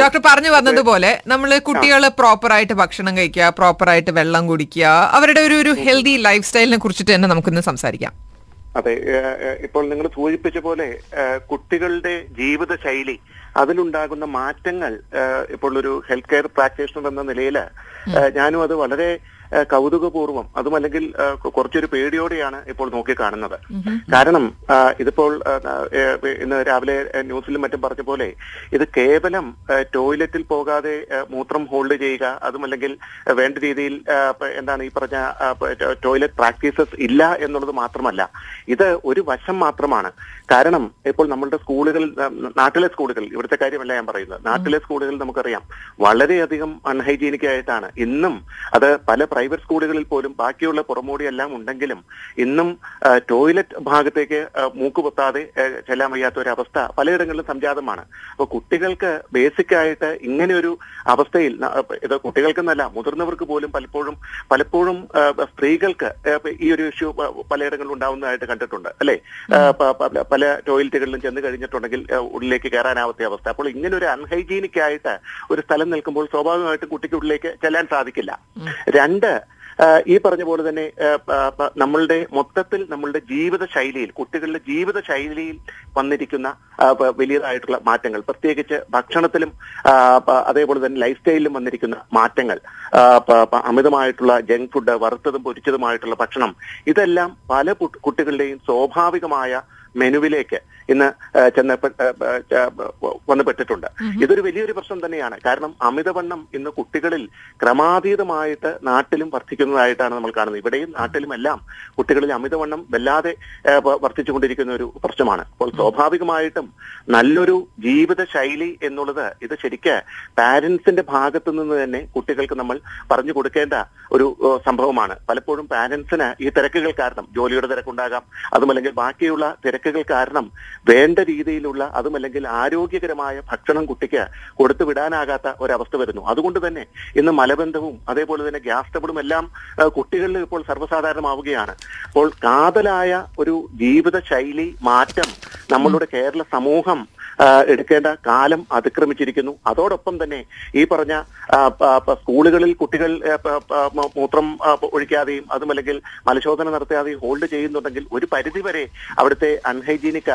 Doctor പറഞ്ഞു വന്നതുപോലെ നമ്മൾ കുട്ടികൾ പ്രോപ്പർ ആയിട്ട് ഭക്ഷണം കഴിക്കുക പ്രോപ്പർ ആയിട്ട് വെള്ളം കുടിക്കുക അവരുടെ ഒരു ഒരു ഹെൽത്തി ലൈഫ് സ്റ്റൈലിനെ കുറിച്ചിട്ട് തന്നെ നമുക്കിന്ന് സംസാരിക്കാം. അതെ ഇപ്പോൾ നിങ്ങൾ സൂചിപ്പിച്ച പോലെ കുട്ടികളുടെ ജീവിത ശൈലി അതിലുണ്ടാകുന്ന മാറ്റങ്ങൾ ഇപ്പോൾ ഒരു ഹെൽത്ത് കെയർ പ്രാക്ടീഷണർ എന്ന നിലയിൽ ഞാനും അത് വളരെ കൗതുകപൂർവം അതുമല്ലെങ്കിൽ കുറച്ചൊരു പേടിയോടെയാണ് ഇപ്പോൾ നോക്കി കാണുന്നത്. കാരണം ഇതിപ്പോൾ ഇന്ന് രാവിലെ ന്യൂസിലും മറ്റും പറഞ്ഞ പോലെ ഇത് കേവലം ടോയ്ലറ്റിൽ പോകാതെ മൂത്രം ഹോൾഡ് ചെയ്യുക അതുമല്ലെങ്കിൽ വേണ്ട രീതിയിൽ എന്താണ് ഈ പറഞ്ഞ ടോയ്ലറ്റ് പ്രാക്ടീസസ് ഇല്ല എന്നുള്ളത് മാത്രമല്ല. ഇത് ഒരു വശം മാത്രമാണ്. കാരണം ഇപ്പോൾ നമ്മളുടെ സ്കൂളുകൾ നാട്ടിലെ സ്കൂളുകൾ ഇവിടുത്തെ കാര്യമല്ല ഞാൻ പറയുന്നത്. നാട്ടിലെ സ്കൂളുകൾ നമുക്കറിയാം. വളരെയധികം അൺഹൈജീനിക് ആയിട്ടാണ് ഇന്നും അത് പല പ്രൈവറ്റ് സ്കൂളുകളിൽ പോലും ബാക്കിയുള്ള പുറമോടി എല്ലാം ഉണ്ടെങ്കിലും ഇന്നും ടോയ്ലറ്റ് ഭാഗത്തേക്ക് മൂക്ക് പൊത്താതെ ചെല്ലാൻ വയ്യാത്ത ഒരു അവസ്ഥ പലയിടങ്ങളിലും സംജാതമാണ്. അപ്പൊ കുട്ടികൾക്ക് ബേസിക് ആയിട്ട് ഇങ്ങനെ ഒരു അവസ്ഥയിൽ ഇത് കുട്ടികൾക്കെന്നല്ല മുതിർന്നവർക്ക് പോലും പലപ്പോഴും പലപ്പോഴും സ്ത്രീകൾക്ക് ഈ ഒരു ഇഷ്യൂ പലയിടങ്ങളിലും ഉണ്ടാവുന്നതായിട്ട് കണ്ടിട്ടുണ്ട് അല്ലെ? പല ടോയ്ലറ്റുകളിലും ചെന്ന് കഴിഞ്ഞിട്ടുണ്ടെങ്കിൽ ഉള്ളിലേക്ക് കയറാനാവാത്ത അവസ്ഥ. അപ്പോൾ ഇങ്ങനെ ഒരു അൺഹൈജീനിക് ആയിട്ട് ഒരു സ്ഥലം നിൽക്കുമ്പോൾ സ്വാഭാവികമായിട്ടും കുട്ടിക്ക് ഉള്ളിലേക്ക് ചെല്ലാൻ സാധിക്കില്ല. രണ്ട് ഈ പറഞ്ഞ പോലെ തന്നെ നമ്മളുടെ മൊത്തത്തിൽ നമ്മളുടെ ജീവിത ശൈലിയിൽ കുട്ടികളുടെ ജീവിത ശൈലിയിൽ വന്നിരിക്കുന്ന വലിയതായിട്ടുള്ള മാറ്റങ്ങൾ പ്രത്യേകിച്ച് ഭക്ഷണത്തിലും അതേപോലെ തന്നെ ലൈഫ് സ്റ്റൈലിലും വന്നിരിക്കുന്ന മാറ്റങ്ങൾ അമിതമായിട്ടുള്ള ജങ്ക് ഫുഡ് വറുത്തതും പൊരിച്ചതുമായിട്ടുള്ള ഭക്ഷണം ഇതെല്ലാം പല കുട്ടികളുടെയും സ്വാഭാവികമായ മെനുവിലേക്ക് ഇന്ന് ചെന്ന ചെന്ന് പെ- ആ, ആ, ആ, വന്ന് പെട്ടിട്ടുണ്ട്. ഇതൊരു വലിയൊരു പ്രശ്നം തന്നെയാണ്. കാരണം അമിതവണ്ണം ഇന്ന് കുട്ടികളിൽ ക്രമാതീതമായിട്ട് നാട്ടിലും വർദ്ധിക്കുന്നതായിട്ടാണ് നമ്മൾ കാണുന്നത്. ഇവിടെയും നാട്ടിലും എല്ലാം കുട്ടികളിൽ അമിതവണ്ണം വല്ലാതെ വർദ്ധിച്ചുകൊണ്ടിരിക്കുന്ന ഒരു പ്രശ്നമാണ്. അപ്പോൾ സ്വാഭാവികമായിട്ടും നല്ലൊരു ജീവിത ശൈലി എന്നുള്ളത് ഇത് ശരിക്ക് പാരന്റ്സിന്റെ ഭാഗത്തു നിന്ന് തന്നെ കുട്ടികൾക്ക് നമ്മൾ പറഞ്ഞു കൊടുക്കേണ്ട ഒരു സംഭവമാണ്. പലപ്പോഴും പാരന്റ്സിന് ഈ തിരക്കുകൾ കാരണം ജോലിയുടെ തിരക്കുണ്ടാകാം. അതുമല്ലെങ്കിൽ ബാക്കിയുള്ള തിരക്കുകൾ കാരണം വേണ്ട രീതിയിലുള്ള അതുമല്ലെങ്കിൽ ആരോഗ്യകരമായ ഭക്ഷണം കുട്ടിക്ക് കൊടുത്തു വിടാനാകാത്ത ഒരവസ്ഥ വരുന്നു. അതുകൊണ്ട് തന്നെ ഇന്ന് മലബന്ധവും അതേപോലെ തന്നെ ഗ്യാസ് ടബിളും എല്ലാം കുട്ടികളിൽ ഇപ്പോൾ സർവസാധാരണമാവുകയാണ്. അപ്പോൾ കാതലായ ഒരു ജീവിത ശൈലി മാറ്റം നമ്മളുടെ കേരള സമൂഹം എടുക്കേണ്ട കാലം അതിക്രമിച്ചിരിക്കുന്നു. അതോടൊപ്പം തന്നെ ഈ പറഞ്ഞ സ്കൂളുകളിൽ കുട്ടികൾ മൂത്രം ഒഴിക്കാതെയും അതും അതുമല്ലെങ്കിൽ മലശോധന നടത്താതെയും ഹോൾഡ് ചെയ്യുന്നുണ്ടെങ്കിൽ ഒരു പരിധിവരെ അവിടുത്തെ അൺഹൈജീനിക്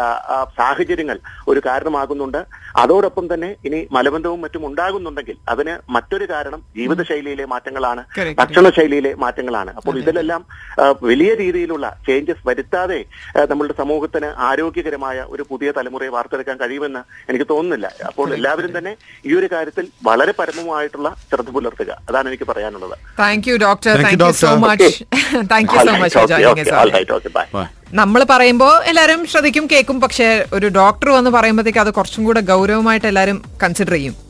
സാഹചര്യങ്ങൾ ഒരു കാരണമാകുന്നുണ്ട്. അതോടൊപ്പം തന്നെ ഇനി മലബന്ധവും മറ്റും ഉണ്ടാകുന്നുണ്ടെങ്കിൽ അതിന് മറ്റൊരു കാരണം ജീവിതശൈലിയിലെ മാറ്റങ്ങളാണ്. ഭക്ഷണശൈലിയിലെ മാറ്റങ്ങളാണ്. അപ്പോൾ ഇതിലെല്ലാം വലിയ രീതിയിലുള്ള ചേഞ്ചസ് വരുത്താതെ നമ്മളുടെ സമൂഹത്തിന് ആരോഗ്യകരമായ ഒരു പുതിയ തലമുറയെ വാർത്തെടുക്കാൻ കഴിയുമെന്ന് എനിക്ക് തോന്നുന്നില്ല. അപ്പോൾ എല്ലാവരും തന്നെ ഈ ഒരു കാര്യത്തിൽ വളരെ പരമമായിട്ടുള്ള ശ്രദ്ധ പുലർത്തുക. അതാണ് എനിക്ക് പറയാനുള്ളത്. Thank you doctor thank you so much thank you so much for bye നമ്മൾ പറയുമ്പോൾ എല്ലാവരും ശ്രദ്ധിക്കും കേൾക്കും. പക്ഷെ ഒരു ഡോക്ടർ വന്ന് പറയുമ്പോഴത്തേക്ക് അത് കുറച്ചും കൂടെ ഗൗരവമായിട്ട് എല്ലാവരും കൺസിഡർ ചെയ്യും.